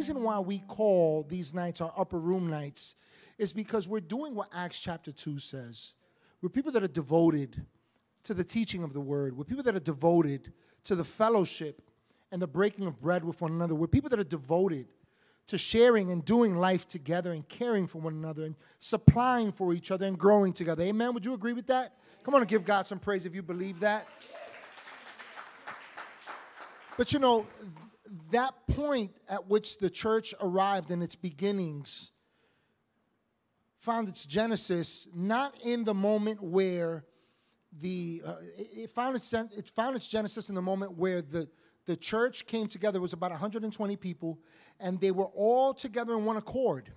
reason why we call these nights our upper room nights is because we're doing what Acts chapter 2 says. We're people that are devoted to the teaching of the word. We're people that are devoted to the fellowship and the breaking of bread with one another. We're people that are devoted to sharing and doing life together and caring for one another and supplying for each other and growing together. Amen. Would you agree with that? Come on and give God some praise if you believe that. But you know, that point at which the church arrived in its beginnings found its genesis not in the moment where the uh, it, found its it found its genesis in the moment where the the church came together. It was about 120 people and they were all together in one accord.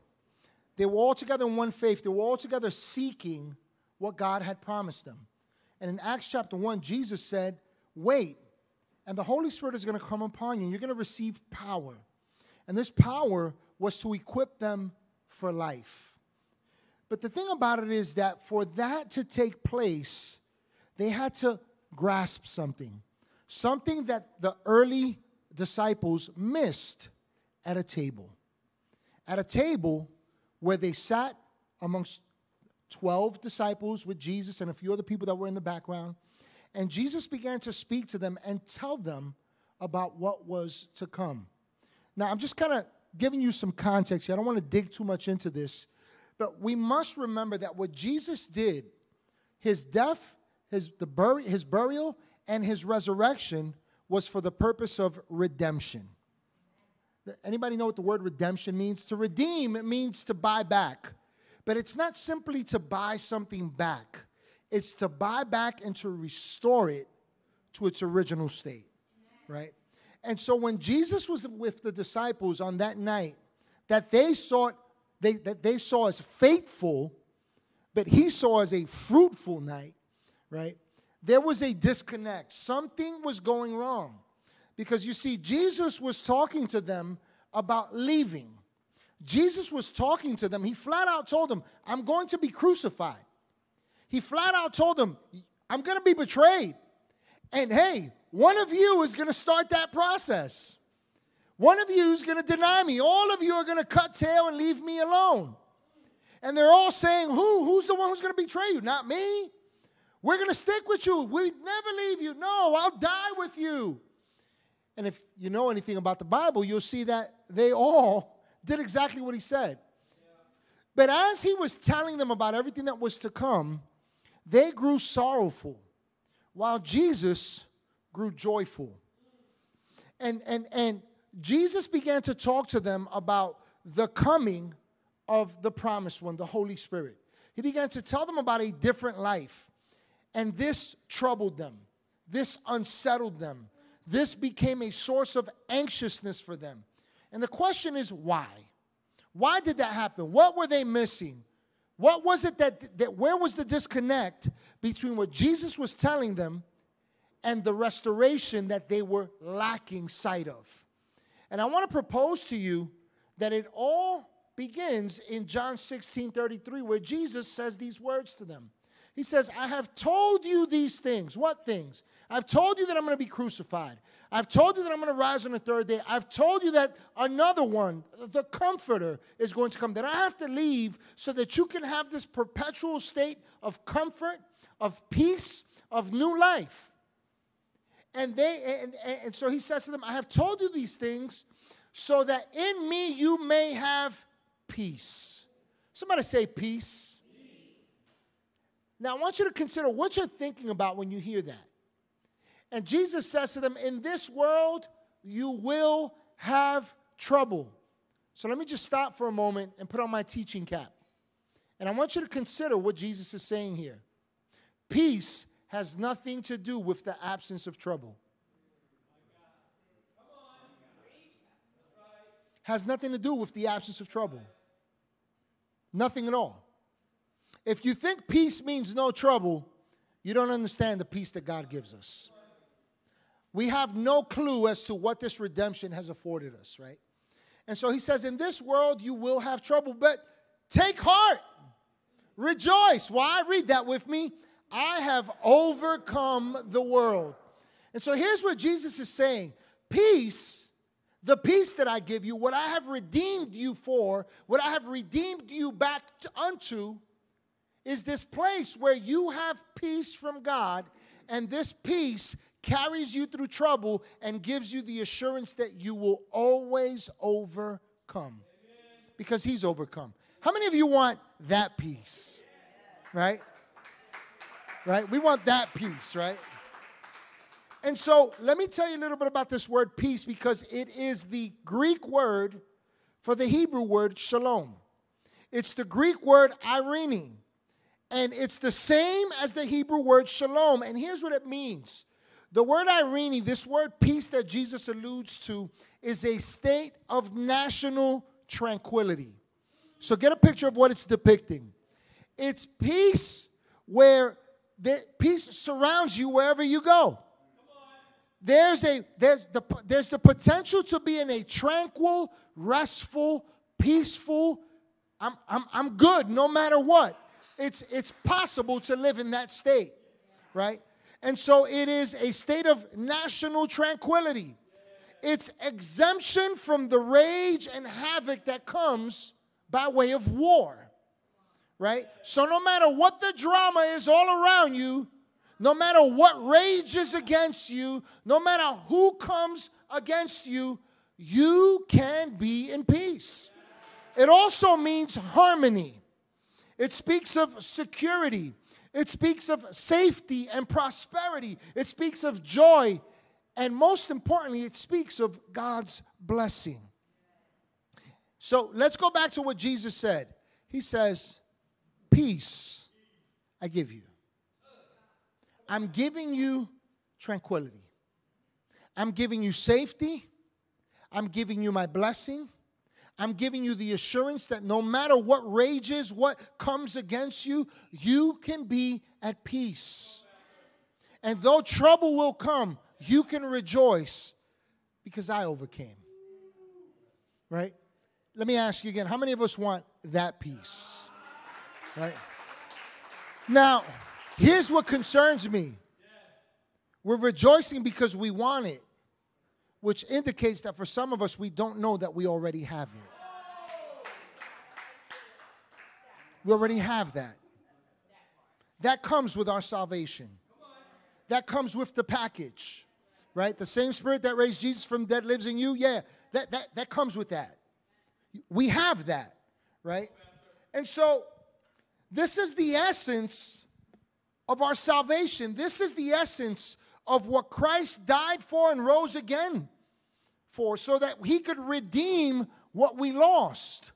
They were all together in one faith. They were all together seeking what god had promised them. And in acts chapter 1 jesus said wait and the holy spirit is going to come upon you you're going to receive power and this power was to equip them for life but the thing about it is that for that to take place, they had to grasp something, something that the early disciples missed at a table. At a table where they sat amongst 12 disciples with Jesus and a few other people that were in the background. And Jesus began to speak to them and tell them about what was to come. Now, I'm just kind of giving you some context here. I don't want to dig too much into this but we must remember that what Jesus did, his death, his, the bur- his burial, and his resurrection was for the purpose of redemption. Anybody know what the word redemption means? To redeem, it means to buy back. But it's not simply to buy something back, it's to buy back and to restore it to its original state, right? And so when Jesus was with the disciples on that night, that they sought they, that they saw as faithful, but he saw as a fruitful night, right? There was a disconnect. Something was going wrong. Because you see, Jesus was talking to them about leaving. Jesus was talking to them. He flat out told them, I'm going to be crucified. He flat out told them, I'm going to be betrayed. And hey, one of you is going to start that process. One of you is going to deny me. All of you are going to cut tail and leave me alone. And they're all saying, Who? Who's the one who's going to betray you? Not me. We're going to stick with you. We never leave you. No, I'll die with you. And if you know anything about the Bible, you'll see that they all did exactly what he said. But as he was telling them about everything that was to come, they grew sorrowful, while Jesus grew joyful. And, and, and Jesus began to talk to them about the coming of the promised one, the Holy Spirit. He began to tell them about a different life. And this troubled them, this unsettled them, this became a source of anxiousness for them. And the question is why? Why did that happen? What were they missing? What was it that, that where was the disconnect between what Jesus was telling them and the restoration that they were lacking sight of? And I want to propose to you that it all begins in John 16 33, where Jesus says these words to them. He says, I have told you these things. What things? I've told you that I'm going to be crucified. I've told you that I'm going to rise on the third day. I've told you that another one, the Comforter, is going to come, that I have to leave so that you can have this perpetual state of comfort, of peace, of new life. And they and, and and so he says to them, I have told you these things so that in me you may have peace. Somebody say peace. Now I want you to consider what you're thinking about when you hear that. And Jesus says to them, In this world you will have trouble. So let me just stop for a moment and put on my teaching cap. And I want you to consider what Jesus is saying here. Peace has nothing to do with the absence of trouble. Has nothing to do with the absence of trouble. Nothing at all. If you think peace means no trouble, you don't understand the peace that God gives us. We have no clue as to what this redemption has afforded us, right? And so he says, In this world you will have trouble, but take heart, rejoice. Why? Read that with me. I have overcome the world. And so here's what Jesus is saying peace the peace that I give you, what I have redeemed you for, what I have redeemed you back to, unto, is this place where you have peace from God, and this peace carries you through trouble and gives you the assurance that you will always overcome because He's overcome. How many of you want that peace? Right? Right? We want that peace, right? And so let me tell you a little bit about this word peace because it is the Greek word for the Hebrew word shalom. It's the Greek word eirene, and it's the same as the Hebrew word shalom. And here's what it means the word eirene, this word peace that Jesus alludes to, is a state of national tranquility. So get a picture of what it's depicting. It's peace where the peace surrounds you wherever you go there's a there's the there's the potential to be in a tranquil, restful, peaceful. I'm I'm I'm good no matter what. It's it's possible to live in that state, right? And so it is a state of national tranquility. It's exemption from the rage and havoc that comes by way of war. Right? So no matter what the drama is all around you, no matter what rages against you, no matter who comes against you, you can be in peace. It also means harmony. It speaks of security. It speaks of safety and prosperity. It speaks of joy. And most importantly, it speaks of God's blessing. So let's go back to what Jesus said. He says, Peace I give you. I'm giving you tranquility. I'm giving you safety. I'm giving you my blessing. I'm giving you the assurance that no matter what rages, what comes against you, you can be at peace. And though trouble will come, you can rejoice because I overcame. Right? Let me ask you again how many of us want that peace? Right? Now, Here's what concerns me we're rejoicing because we want it, which indicates that for some of us, we don't know that we already have it. We already have that. That comes with our salvation. That comes with the package, right? The same spirit that raised Jesus from dead lives in you. Yeah, that, that, that comes with that. We have that, right? And so, this is the essence of our salvation. This is the essence of what Christ died for and rose again for, so that he could redeem what we lost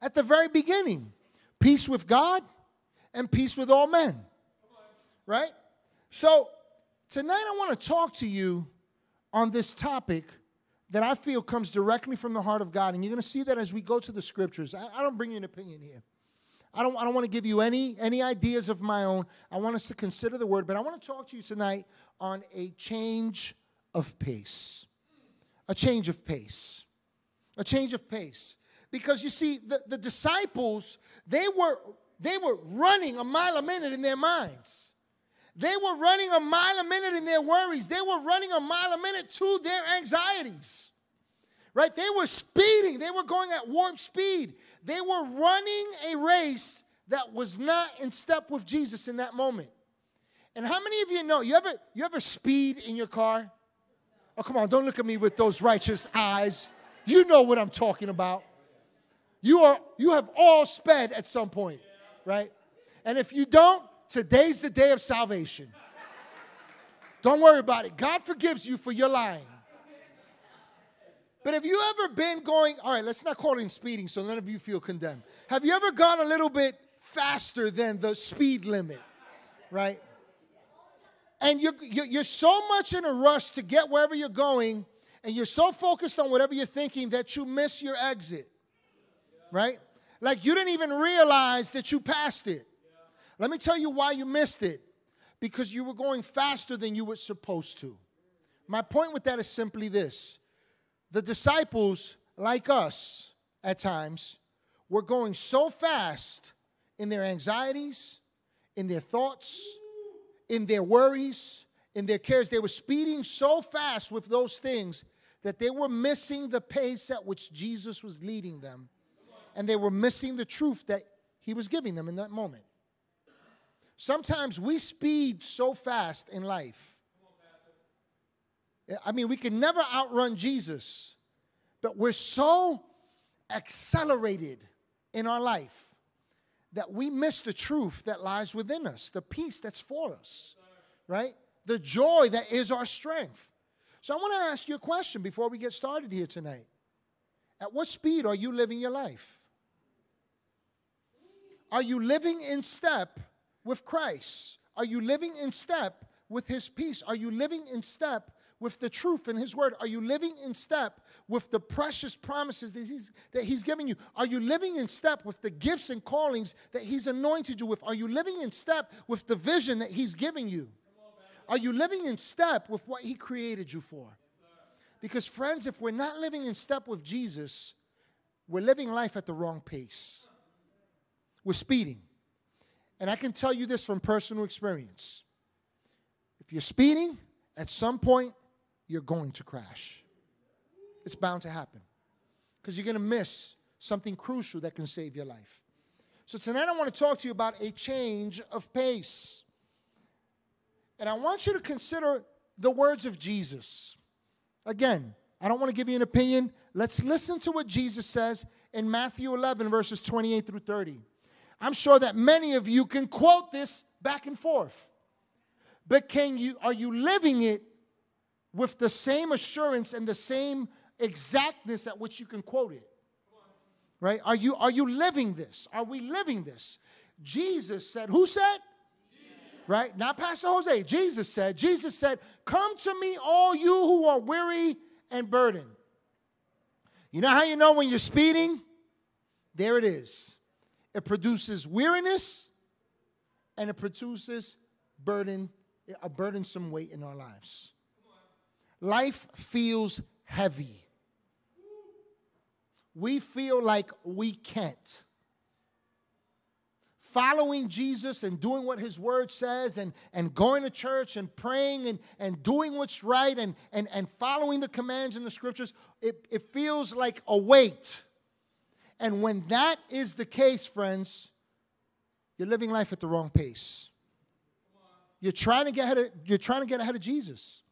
at the very beginning peace with God and peace with all men. Right? So, tonight I want to talk to you on this topic that I feel comes directly from the heart of God. And you're going to see that as we go to the scriptures. I, I don't bring you an opinion here. I don't, I don't want to give you any, any ideas of my own. I want us to consider the word, but I want to talk to you tonight on a change of pace. A change of pace. A change of pace. Because you see, the, the disciples, they were, they were running a mile a minute in their minds. They were running a mile a minute in their worries. They were running a mile a minute to their anxieties. Right? They were speeding. They were going at warp speed. They were running a race that was not in step with Jesus in that moment. And how many of you know you ever you ever speed in your car? Oh, come on, don't look at me with those righteous eyes. You know what I'm talking about. You are you have all sped at some point, right? And if you don't, today's the day of salvation. Don't worry about it. God forgives you for your lying. But have you ever been going, all right, let's not call it speeding so none of you feel condemned. Have you ever gone a little bit faster than the speed limit, right? And you're, you're so much in a rush to get wherever you're going, and you're so focused on whatever you're thinking that you miss your exit, right? Like you didn't even realize that you passed it. Let me tell you why you missed it because you were going faster than you were supposed to. My point with that is simply this the disciples, like us at times, were going so fast in their anxieties, in their thoughts, in their worries, in their cares. They were speeding so fast with those things that they were missing the pace at which Jesus was leading them, and they were missing the truth that he was giving them in that moment. Sometimes we speed so fast in life. I mean, we can never outrun Jesus, but we're so accelerated in our life that we miss the truth that lies within us, the peace that's for us, right? The joy that is our strength. So I want to ask you a question before we get started here tonight. At what speed are you living your life? Are you living in step with Christ? Are you living in step with His peace? Are you living in step with the truth in His Word? Are you living in step with the precious promises that He's, that he's giving you? Are you living in step with the gifts and callings that He's anointed you with? Are you living in step with the vision that He's giving you? Are you living in step with what He created you for? Because, friends, if we're not living in step with Jesus, we're living life at the wrong pace. We're speeding. And I can tell you this from personal experience. If you're speeding, at some point, you're going to crash. It's bound to happen because you're going to miss something crucial that can save your life. So, tonight I want to talk to you about a change of pace. And I want you to consider the words of Jesus. Again, I don't want to give you an opinion. Let's listen to what Jesus says in Matthew 11, verses 28 through 30. I'm sure that many of you can quote this back and forth. But can you are you living it with the same assurance and the same exactness at which you can quote it? Right? Are you are you living this? Are we living this? Jesus said, who said? Right? Not Pastor Jose. Jesus said, Jesus said, Come to me, all you who are weary and burdened. You know how you know when you're speeding? There it is. It produces weariness and it produces burden, a burdensome weight in our lives. Life feels heavy. We feel like we can't. Following Jesus and doing what his word says and, and going to church and praying and, and doing what's right and, and, and following the commands in the scriptures, it, it feels like a weight. And when that is the case, friends, you're living life at the wrong pace. You're trying to get ahead of, you're trying to get ahead of Jesus.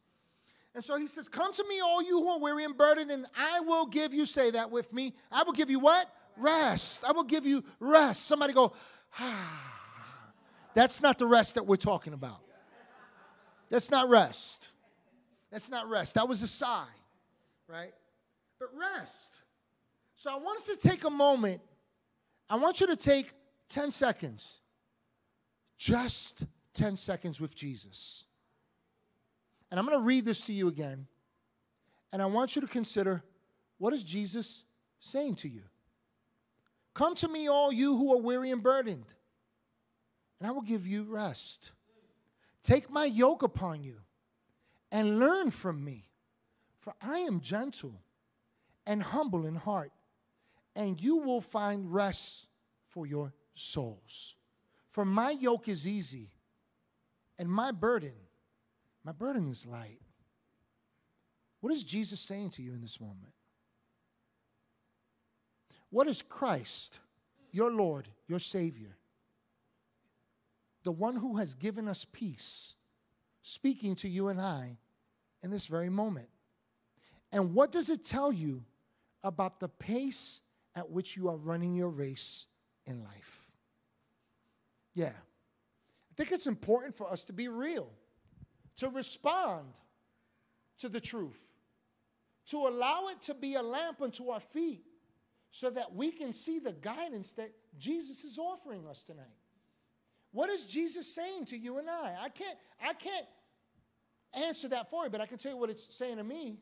And so he says, Come to me, all you who are weary and burdened, and I will give you, say that with me. I will give you what? Rest. I will give you rest. Somebody go, ah. That's not the rest that we're talking about. That's not rest. That's not rest. That was a sigh, right? But rest. So I want us to take a moment. I want you to take 10 seconds, just 10 seconds with Jesus. And I'm going to read this to you again. And I want you to consider what is Jesus saying to you? Come to me, all you who are weary and burdened, and I will give you rest. Take my yoke upon you and learn from me, for I am gentle and humble in heart and you will find rest for your souls. For my yoke is easy, and my burden, my burden is light. What is Jesus saying to you in this moment? What is Christ, your Lord, your Savior, the one who has given us peace, speaking to you and I in this very moment? And what does it tell you about the pace at which you are running your race in life. Yeah. I think it's important for us to be real, to respond to the truth, to allow it to be a lamp unto our feet so that we can see the guidance that Jesus is offering us tonight. What is Jesus saying to you and I? I can't, I can't answer that for you, but I can tell you what it's saying to me.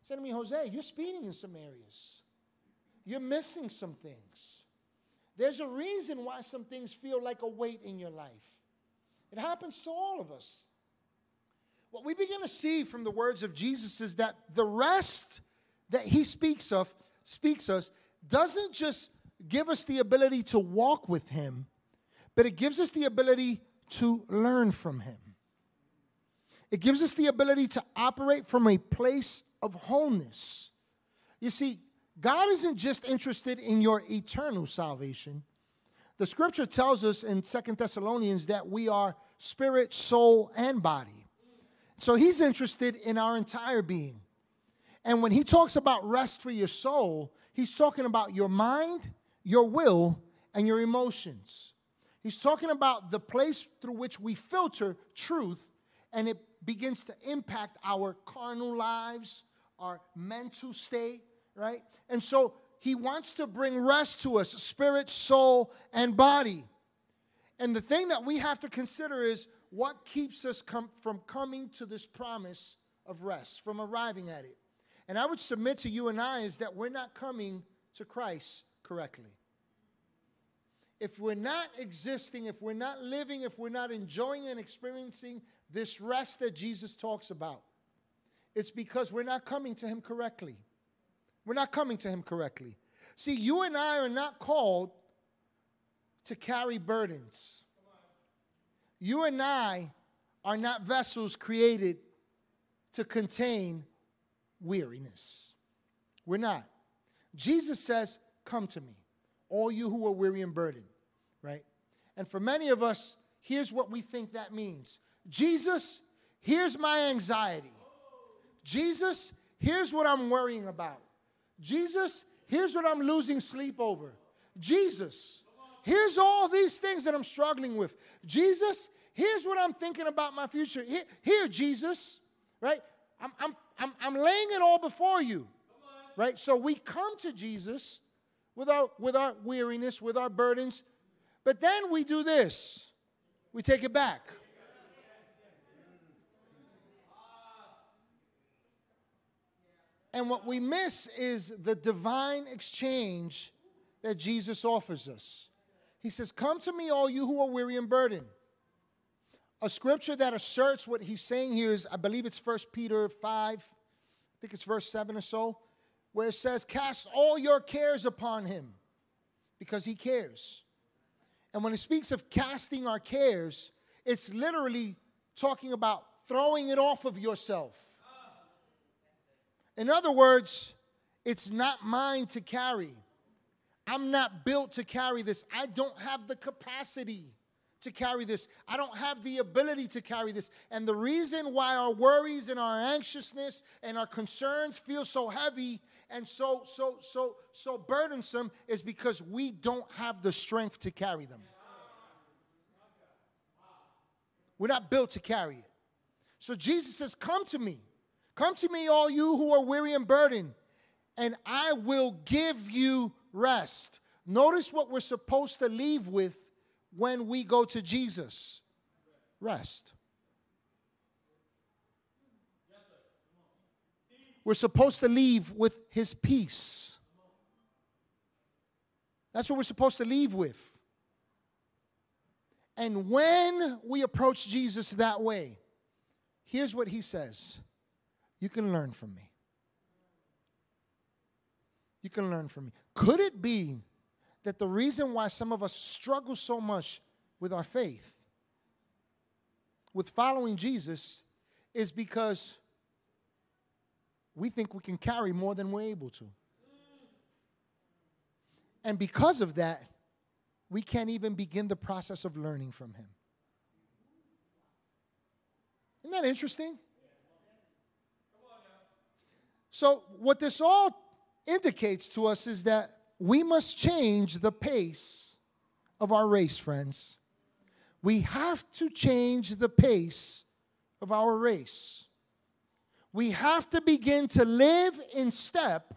It's saying to me, Jose, you're speeding in some areas. You're missing some things. There's a reason why some things feel like a weight in your life. It happens to all of us. What we begin to see from the words of Jesus is that the rest that he speaks of, speaks us, doesn't just give us the ability to walk with him, but it gives us the ability to learn from him. It gives us the ability to operate from a place of wholeness. You see, God isn't just interested in your eternal salvation. The scripture tells us in Second Thessalonians that we are spirit, soul, and body. So he's interested in our entire being. And when he talks about rest for your soul, he's talking about your mind, your will, and your emotions. He's talking about the place through which we filter truth and it begins to impact our carnal lives, our mental state, right? And so he wants to bring rest to us, spirit, soul, and body. And the thing that we have to consider is what keeps us com- from coming to this promise of rest, from arriving at it. And I would submit to you and I is that we're not coming to Christ correctly. If we're not existing, if we're not living, if we're not enjoying and experiencing this rest that Jesus talks about, it's because we're not coming to Him correctly. We're not coming to Him correctly. See, you and I are not called to carry burdens. You and I are not vessels created to contain weariness. We're not. Jesus says, Come to me, all you who are weary and burdened, right? And for many of us, here's what we think that means Jesus, here's my anxiety. Jesus, here's what I'm worrying about. Jesus, here's what I'm losing sleep over. Jesus, here's all these things that I'm struggling with. Jesus, here's what I'm thinking about my future. Here, here Jesus, right? I'm, I'm, I'm, I'm laying it all before you, right? So we come to Jesus with our, with our weariness, with our burdens, but then we do this we take it back. And what we miss is the divine exchange that Jesus offers us. He says, Come to me, all you who are weary and burdened. A scripture that asserts what he's saying here is, I believe it's 1 Peter 5, I think it's verse 7 or so, where it says, Cast all your cares upon him because he cares. And when it speaks of casting our cares, it's literally talking about throwing it off of yourself in other words, it's not mine to carry. I'm not built to carry this. I don't have the capacity to carry this. I don't have the ability to carry this. And the reason why our worries and our anxiousness and our concerns feel so heavy and so so so so burdensome is because we don't have the strength to carry them. We're not built to carry it. So Jesus says, "Come to me." Come to me, all you who are weary and burdened, and I will give you rest. Notice what we're supposed to leave with when we go to Jesus rest. We're supposed to leave with his peace. That's what we're supposed to leave with. And when we approach Jesus that way, here's what he says you can learn from me. You can learn from me. Could it be that the reason why some of us struggle so much with our faith, with following Jesus, is because we think we can carry more than we're able to. And because of that, we can't even begin the process of learning from Him. Isn't that interesting? So, what this all indicates to us is that we must change the pace of our race, friends. We have to change the pace of our race. We have to begin to live in step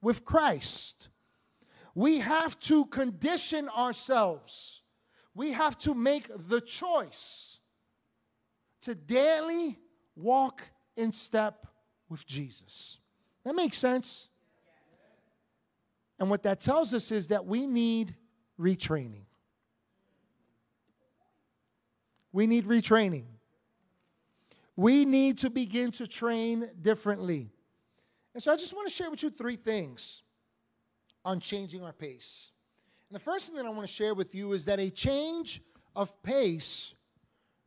with Christ. We have to condition ourselves. We have to make the choice to daily walk in step with Jesus. That makes sense. And what that tells us is that we need retraining. We need retraining. We need to begin to train differently. And so I just want to share with you three things on changing our pace. And the first thing that I want to share with you is that a change of pace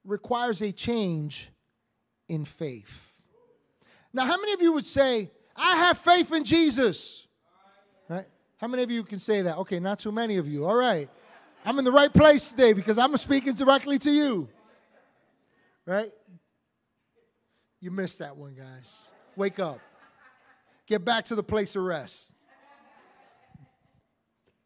requires a change in faith. Now, how many of you would say, I have faith in Jesus. How many of you can say that? Okay, not too many of you. All right. I'm in the right place today because I'm speaking directly to you. Right? You missed that one, guys. Wake up. Get back to the place of rest.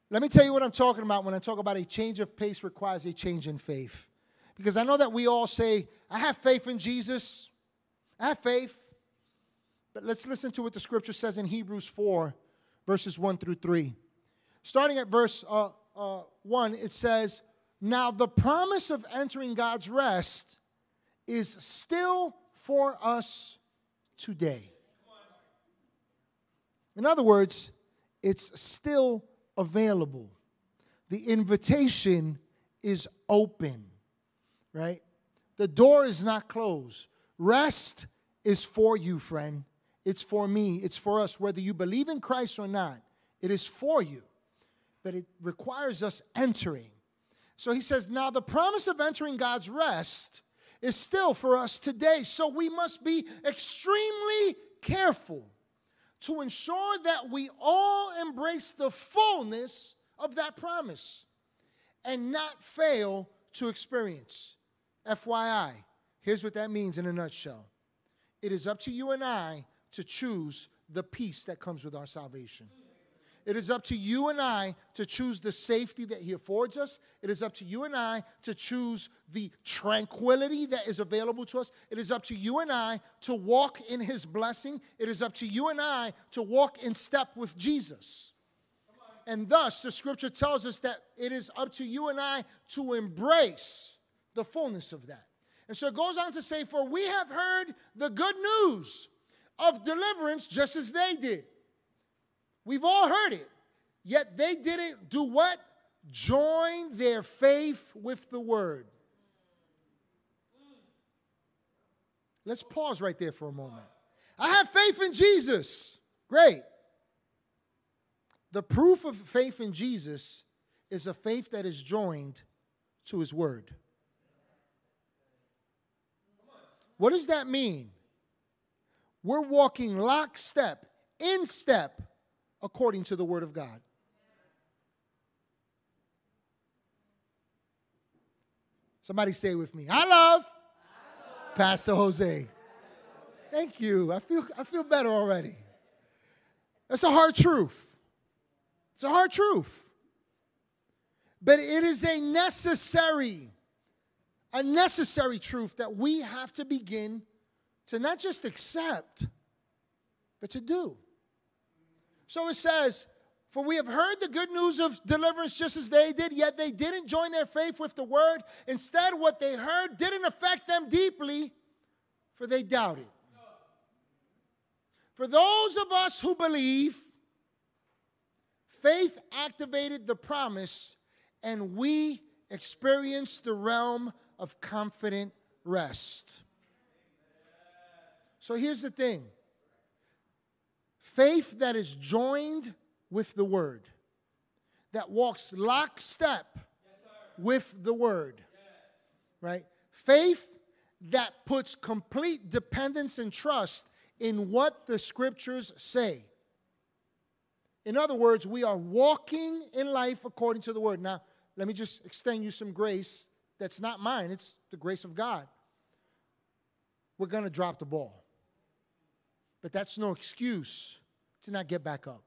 Let me tell you what I'm talking about when I talk about a change of pace requires a change in faith. Because I know that we all say, I have faith in Jesus. I have faith. But let's listen to what the scripture says in Hebrews 4, verses 1 through 3. Starting at verse uh, uh, 1, it says, Now the promise of entering God's rest is still for us today. In other words, it's still available. The invitation is open, right? The door is not closed. Rest is for you, friend. It's for me. It's for us, whether you believe in Christ or not. It is for you. But it requires us entering. So he says, now the promise of entering God's rest is still for us today. So we must be extremely careful to ensure that we all embrace the fullness of that promise and not fail to experience. FYI, here's what that means in a nutshell it is up to you and I to choose the peace that comes with our salvation. It is up to you and I to choose the safety that He affords us. It is up to you and I to choose the tranquility that is available to us. It is up to you and I to walk in His blessing. It is up to you and I to walk in step with Jesus. And thus, the scripture tells us that it is up to you and I to embrace the fullness of that. And so it goes on to say, For we have heard the good news of deliverance just as they did. We've all heard it. Yet they didn't do what? Join their faith with the word. Let's pause right there for a moment. I have faith in Jesus. Great. The proof of faith in Jesus is a faith that is joined to his word. What does that mean? We're walking lockstep, in step according to the Word of God. Somebody say with me, I love, I love Pastor Jose. Thank you. I feel, I feel better already. That's a hard truth. It's a hard truth. But it is a necessary, a necessary truth that we have to begin to not just accept, but to do. So it says, For we have heard the good news of deliverance just as they did, yet they didn't join their faith with the word. Instead, what they heard didn't affect them deeply, for they doubted. For those of us who believe, faith activated the promise, and we experienced the realm of confident rest. So here's the thing Faith that is joined with the word, that walks lockstep with the word, right? Faith that puts complete dependence and trust in what the scriptures say. In other words, we are walking in life according to the word. Now, let me just extend you some grace that's not mine, it's the grace of God. We're going to drop the ball. But that's no excuse to not get back up.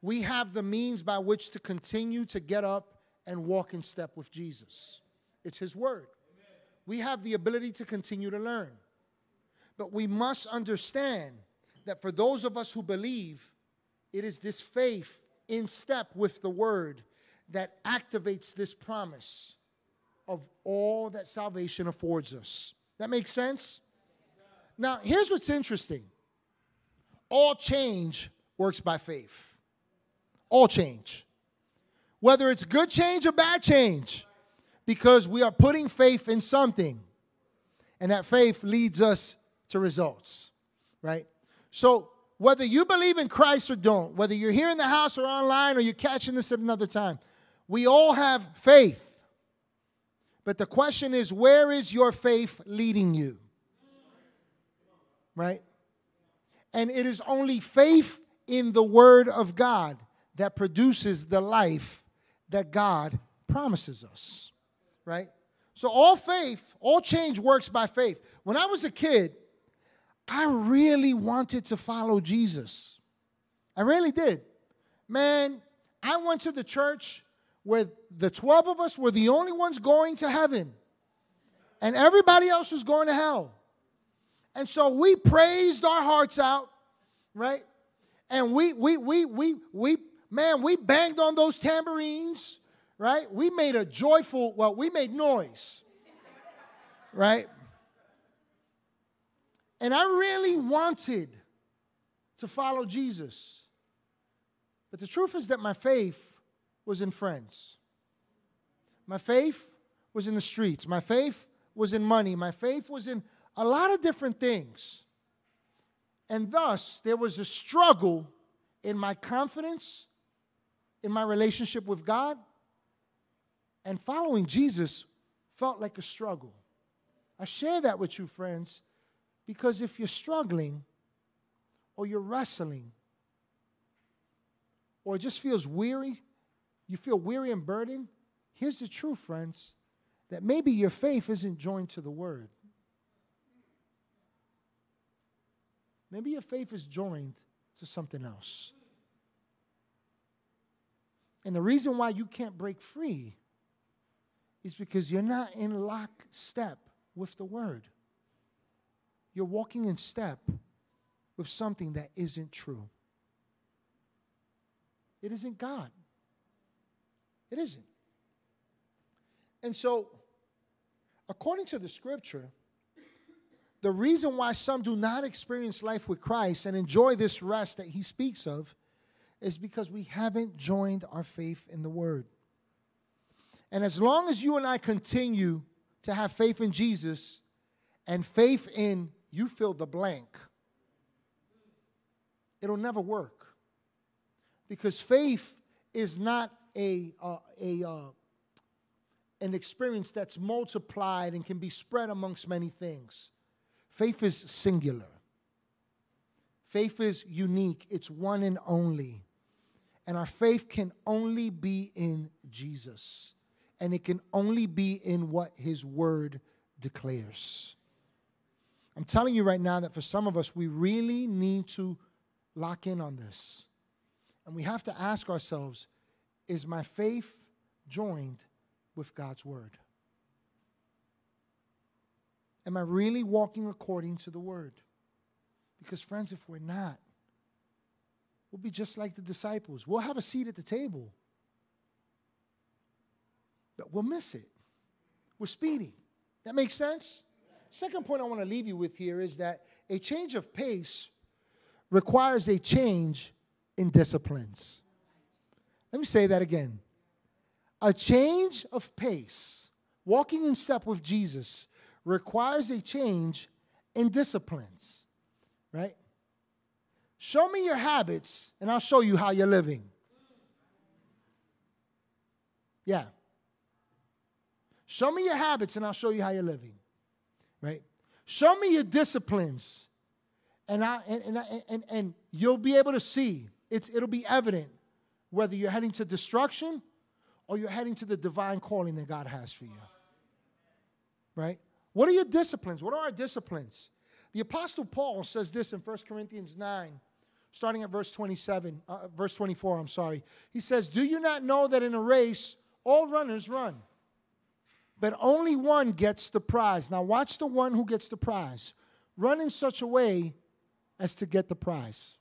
We have the means by which to continue to get up and walk in step with Jesus. It's His Word. We have the ability to continue to learn. But we must understand that for those of us who believe, it is this faith in step with the Word that activates this promise of all that salvation affords us. That makes sense? Now, here's what's interesting all change works by faith. All change. Whether it's good change or bad change, because we are putting faith in something, and that faith leads us to results, right? So, whether you believe in Christ or don't, whether you're here in the house or online or you're catching this at another time, we all have faith. But the question is, where is your faith leading you? Right? And it is only faith in the Word of God that produces the life that God promises us, right? So, all faith, all change works by faith. When I was a kid, I really wanted to follow Jesus. I really did. Man, I went to the church where the 12 of us were the only ones going to heaven, and everybody else was going to hell. And so we praised our hearts out, right? And we, we, we, we, we, man, we banged on those tambourines, right? We made a joyful, well, we made noise, right? And I really wanted to follow Jesus. But the truth is that my faith was in friends. My faith was in the streets. My faith was in money. My faith was in a lot of different things. And thus, there was a struggle in my confidence, in my relationship with God, and following Jesus felt like a struggle. I share that with you, friends, because if you're struggling or you're wrestling or it just feels weary, you feel weary and burdened, here's the truth, friends, that maybe your faith isn't joined to the Word. Maybe your faith is joined to something else. And the reason why you can't break free is because you're not in lockstep with the Word. You're walking in step with something that isn't true. It isn't God. It isn't. And so, according to the scripture, the reason why some do not experience life with Christ and enjoy this rest that he speaks of is because we haven't joined our faith in the Word. And as long as you and I continue to have faith in Jesus and faith in you fill the blank, it'll never work. Because faith is not a, uh, a uh, an experience that's multiplied and can be spread amongst many things. Faith is singular. Faith is unique. It's one and only. And our faith can only be in Jesus. And it can only be in what his word declares. I'm telling you right now that for some of us, we really need to lock in on this. And we have to ask ourselves is my faith joined with God's word? Am I really walking according to the word? Because, friends, if we're not, we'll be just like the disciples. We'll have a seat at the table, but we'll miss it. We're speedy. That makes sense? Second point I want to leave you with here is that a change of pace requires a change in disciplines. Let me say that again. A change of pace, walking in step with Jesus, requires a change in disciplines, right? Show me your habits, and I'll show you how you're living. Yeah. Show me your habits, and I'll show you how you're living, right? Show me your disciplines, and, I, and, and, and, and you'll be able to see. It's, it'll be evident whether you're heading to destruction or you're heading to the divine calling that God has for you. Right? What are your disciplines? What are our disciplines? The Apostle Paul says this in 1 Corinthians 9, starting at verse 27, uh, verse 24, I'm sorry. He says, Do you not know that in a race all runners run, but only one gets the prize? Now, watch the one who gets the prize. Run in such a way as to get the prize.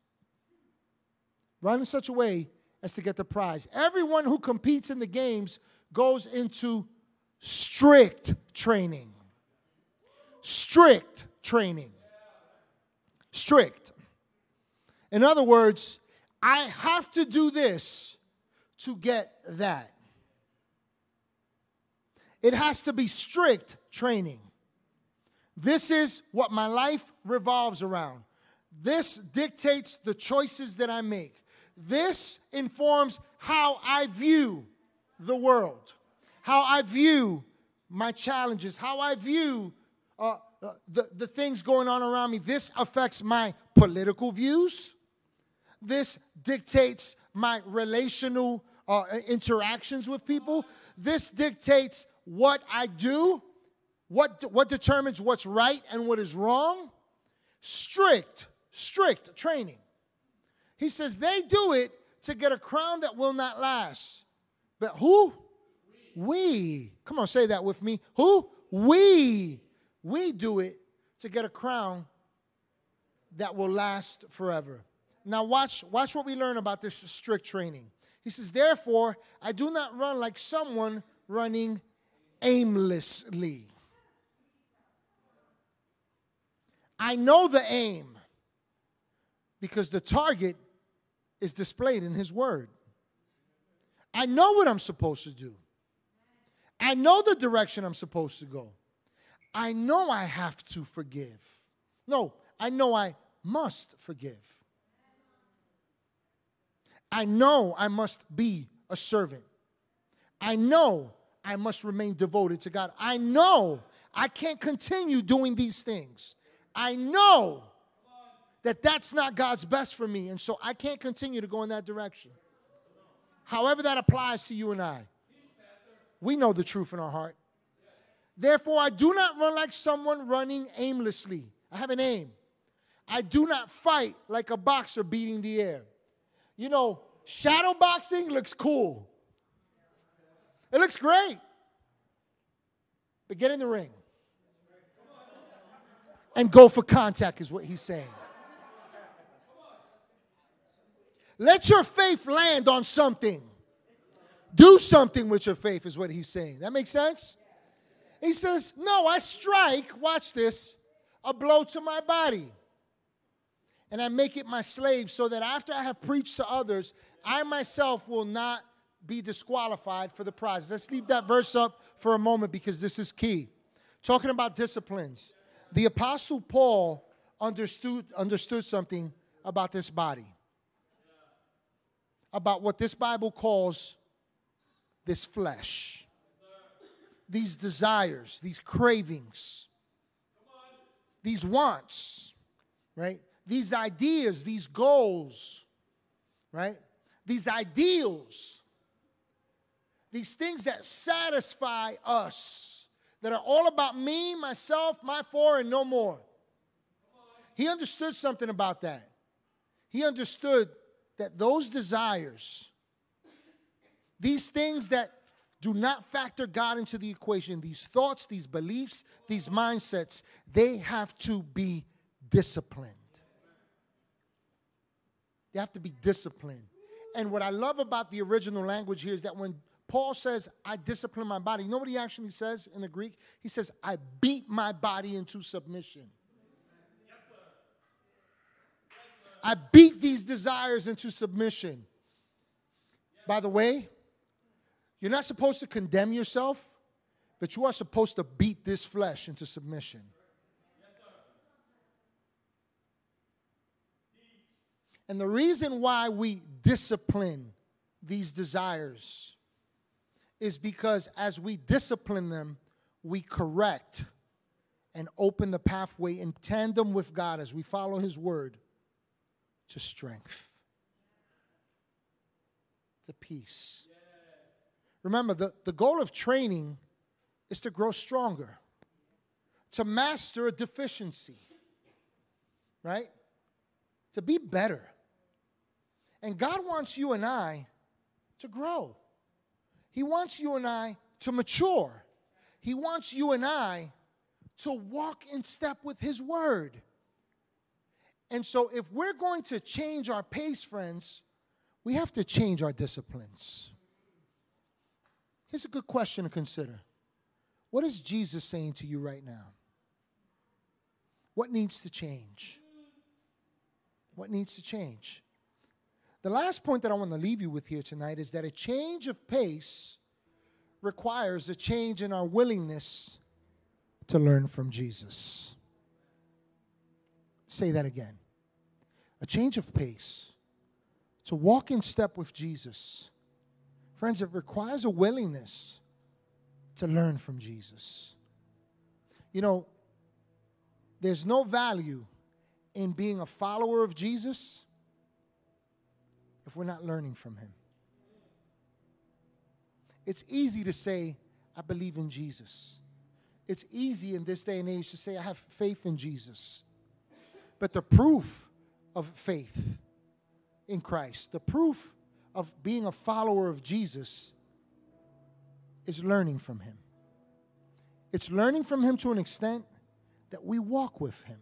Run in such a way as to get the prize. Everyone who competes in the games goes into strict training. Strict training. Strict. In other words, I have to do this to get that. It has to be strict training. This is what my life revolves around. This dictates the choices that I make. This informs how I view the world, how I view my challenges, how I view uh, uh, the, the things going on around me. This affects my political views. This dictates my relational uh, interactions with people. This dictates what I do, what, what determines what's right and what is wrong. Strict, strict training. He says they do it to get a crown that will not last. But who? We. Come on, say that with me. Who? We. We do it to get a crown that will last forever. Now watch watch what we learn about this strict training. He says, "Therefore, I do not run like someone running aimlessly. I know the aim because the target is displayed in his word. I know what I'm supposed to do. I know the direction I'm supposed to go. I know I have to forgive. No, I know I must forgive. I know I must be a servant. I know I must remain devoted to God. I know I can't continue doing these things. I know that that's not God's best for me, and so I can't continue to go in that direction. However, that applies to you and I. We know the truth in our heart. Therefore, I do not run like someone running aimlessly. I have an aim. I do not fight like a boxer beating the air. You know, shadow boxing looks cool. It looks great. But get in the ring and go for contact, is what he's saying. Let your faith land on something. Do something with your faith, is what he's saying. That makes sense? He says, No, I strike, watch this, a blow to my body. And I make it my slave so that after I have preached to others, I myself will not be disqualified for the prize. Let's leave that verse up for a moment because this is key. Talking about disciplines. The Apostle Paul understood, understood something about this body, about what this Bible calls this flesh these desires, these cravings, these wants, right? These ideas, these goals, right? These ideals, these things that satisfy us, that are all about me, myself, my for, and no more. He understood something about that. He understood that those desires, these things that do not factor God into the equation. These thoughts, these beliefs, these mindsets, they have to be disciplined. They have to be disciplined. And what I love about the original language here is that when Paul says, I discipline my body, you know what he actually says in the Greek? He says, I beat my body into submission. I beat these desires into submission. By the way, you're not supposed to condemn yourself, but you are supposed to beat this flesh into submission. And the reason why we discipline these desires is because as we discipline them, we correct and open the pathway in tandem with God as we follow His word to strength, to peace. Remember, the, the goal of training is to grow stronger, to master a deficiency, right? To be better. And God wants you and I to grow. He wants you and I to mature. He wants you and I to walk in step with His Word. And so, if we're going to change our pace, friends, we have to change our disciplines. Here's a good question to consider What is Jesus saying to you right now? What needs to change? What needs to change? The last point that I want to leave you with here tonight is that a change of pace requires a change in our willingness to learn from Jesus. Say that again. A change of pace to walk in step with Jesus Friends, it requires a willingness to learn from Jesus. You know, there's no value in being a follower of Jesus if we're not learning from him. It's easy to say, I believe in Jesus. It's easy in this day and age to say, I have faith in Jesus. But the proof of faith in Christ, the proof of being a follower of Jesus, is learning from Him. It's learning from Him to an extent that we walk with Him.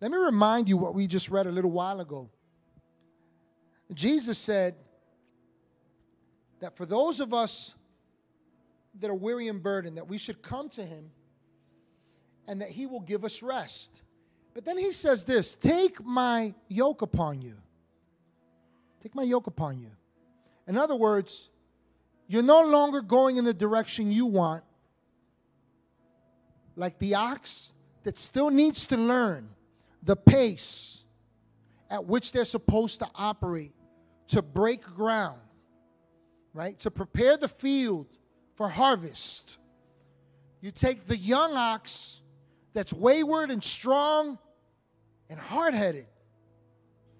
Let me remind you what we just read a little while ago. Jesus said that for those of us that are weary and burdened, that we should come to Him and that He will give us rest. But then He says this Take my yoke upon you. Take my yoke upon you. In other words, you're no longer going in the direction you want, like the ox that still needs to learn the pace at which they're supposed to operate to break ground, right? To prepare the field for harvest. You take the young ox that's wayward and strong and hard headed.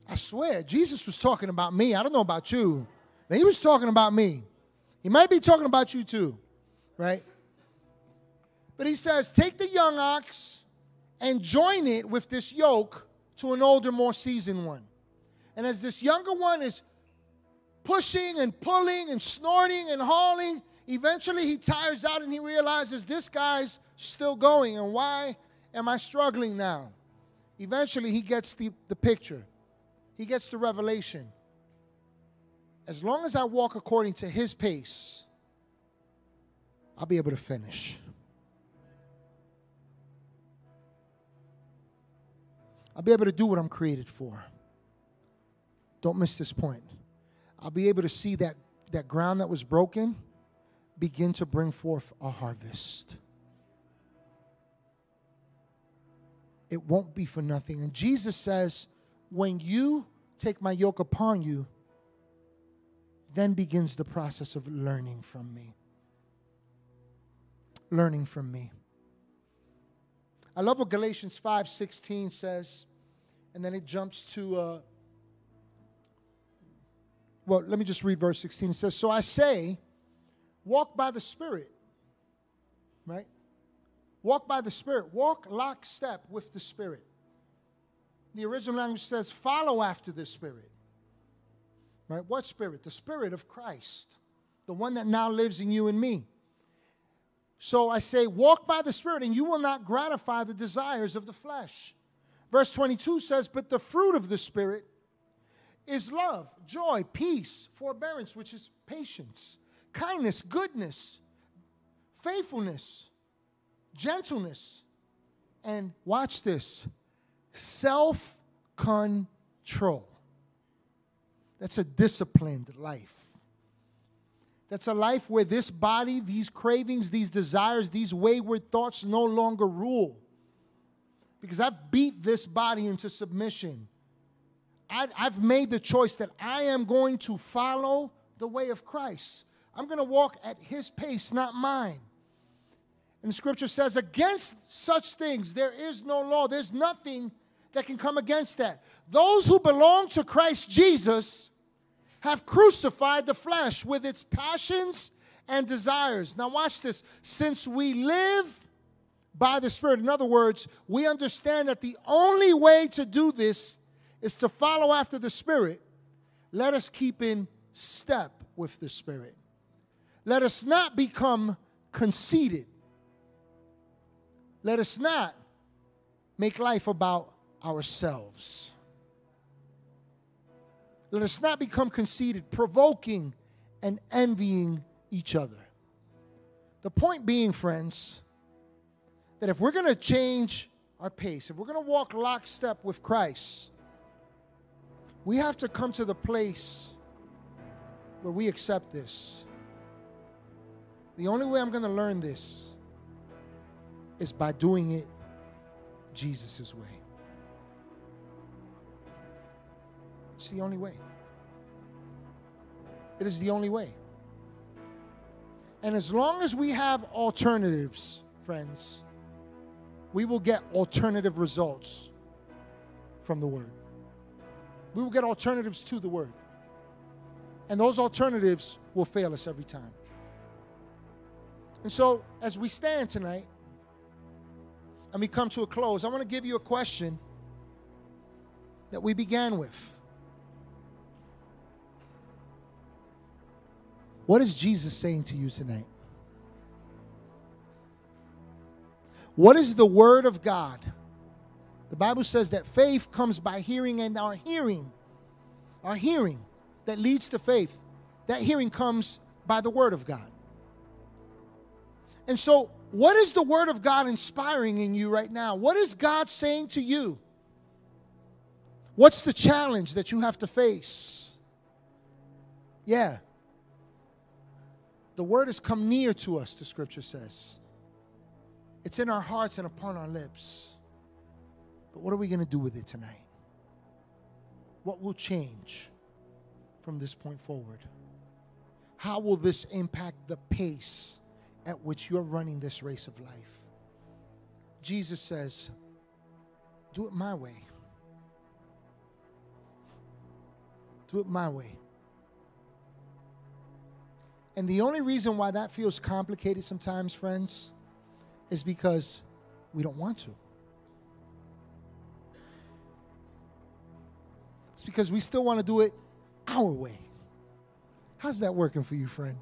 I swear, Jesus was talking about me. I don't know about you. But he was talking about me. He might be talking about you too, right? But he says, take the young ox and join it with this yoke to an older, more seasoned one. And as this younger one is pushing and pulling and snorting and hauling, eventually he tires out and he realizes this guy's still going. And why am I struggling now? Eventually he gets the, the picture, he gets the revelation. As long as I walk according to his pace, I'll be able to finish. I'll be able to do what I'm created for. Don't miss this point. I'll be able to see that, that ground that was broken begin to bring forth a harvest. It won't be for nothing. And Jesus says, when you take my yoke upon you, then begins the process of learning from me. Learning from me. I love what Galatians 5:16 says, and then it jumps to uh, well, let me just read verse 16. It says, So I say, walk by the Spirit. Right? Walk by the Spirit. Walk lockstep with the Spirit. The original language says, follow after the Spirit. Right? What Spirit? The Spirit of Christ, the one that now lives in you and me. So I say, walk by the Spirit, and you will not gratify the desires of the flesh. Verse 22 says, But the fruit of the Spirit is love, joy, peace, forbearance, which is patience, kindness, goodness, faithfulness, gentleness, and watch this self control. That's a disciplined life. That's a life where this body, these cravings, these desires, these wayward thoughts no longer rule. Because I've beat this body into submission. I, have made the choice that I am going to follow the way of Christ. I'm going to walk at his pace, not mine. And the scripture says, against such things there is no law. There's nothing that can come against that. Those who belong to Christ Jesus have crucified the flesh with its passions and desires. Now, watch this. Since we live by the Spirit, in other words, we understand that the only way to do this is to follow after the Spirit. Let us keep in step with the Spirit. Let us not become conceited. Let us not make life about ourselves. Let us not become conceited, provoking and envying each other. The point being, friends, that if we're going to change our pace, if we're going to walk lockstep with Christ, we have to come to the place where we accept this. The only way I'm going to learn this is by doing it Jesus' way. It's the only way. It is the only way. And as long as we have alternatives, friends, we will get alternative results from the Word. We will get alternatives to the Word. And those alternatives will fail us every time. And so, as we stand tonight and we come to a close, I want to give you a question that we began with. What is Jesus saying to you tonight? What is the Word of God? The Bible says that faith comes by hearing, and our hearing, our hearing that leads to faith, that hearing comes by the Word of God. And so, what is the Word of God inspiring in you right now? What is God saying to you? What's the challenge that you have to face? Yeah. The Word has come near to us, the Scripture says. It's in our hearts and upon our lips. But what are we going to do with it tonight? What will change from this point forward? How will this impact the pace at which you're running this race of life? Jesus says, Do it my way. Do it my way. And the only reason why that feels complicated sometimes, friends, is because we don't want to. It's because we still want to do it our way. How's that working for you, friend?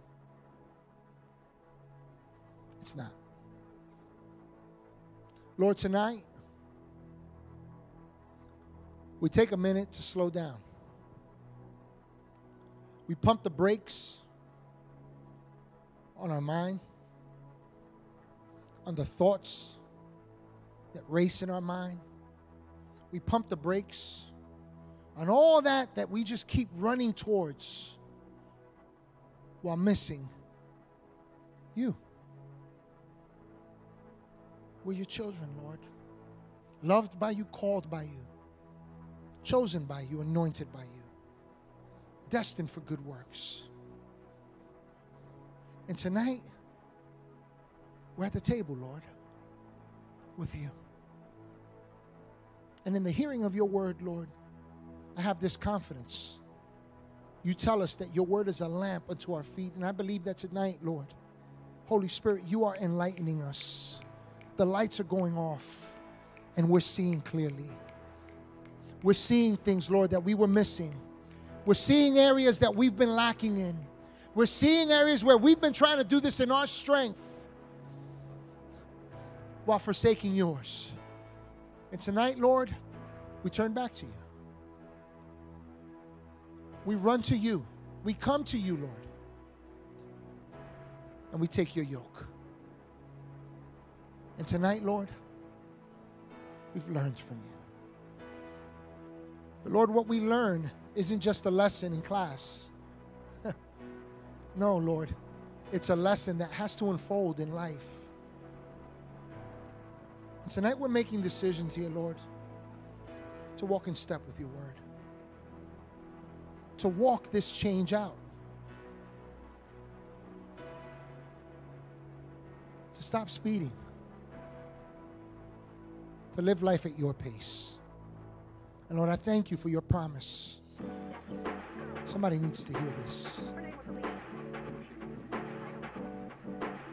It's not. Lord, tonight, we take a minute to slow down. We pump the brakes on our mind, on the thoughts that race in our mind. We pump the brakes on all that that we just keep running towards while missing you. We're your children, Lord. Loved by you, called by you, chosen by you, anointed by you, destined for good works. And tonight, we're at the table, Lord, with you. And in the hearing of your word, Lord, I have this confidence. You tell us that your word is a lamp unto our feet. And I believe that tonight, Lord, Holy Spirit, you are enlightening us. The lights are going off, and we're seeing clearly. We're seeing things, Lord, that we were missing. We're seeing areas that we've been lacking in. We're seeing areas where we've been trying to do this in our strength while forsaking yours. And tonight, Lord, we turn back to you. We run to you. We come to you, Lord. And we take your yoke. And tonight, Lord, we've learned from you. But Lord, what we learn isn't just a lesson in class. No, Lord, it's a lesson that has to unfold in life. And tonight we're making decisions here, Lord, to walk in step with your word, to walk this change out, to stop speeding, to live life at your pace. And Lord, I thank you for your promise. Somebody needs to hear this.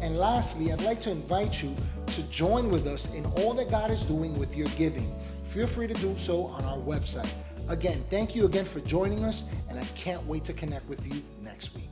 And lastly, I'd like to invite you to join with us in all that God is doing with your giving. Feel free to do so on our website. Again, thank you again for joining us, and I can't wait to connect with you next week.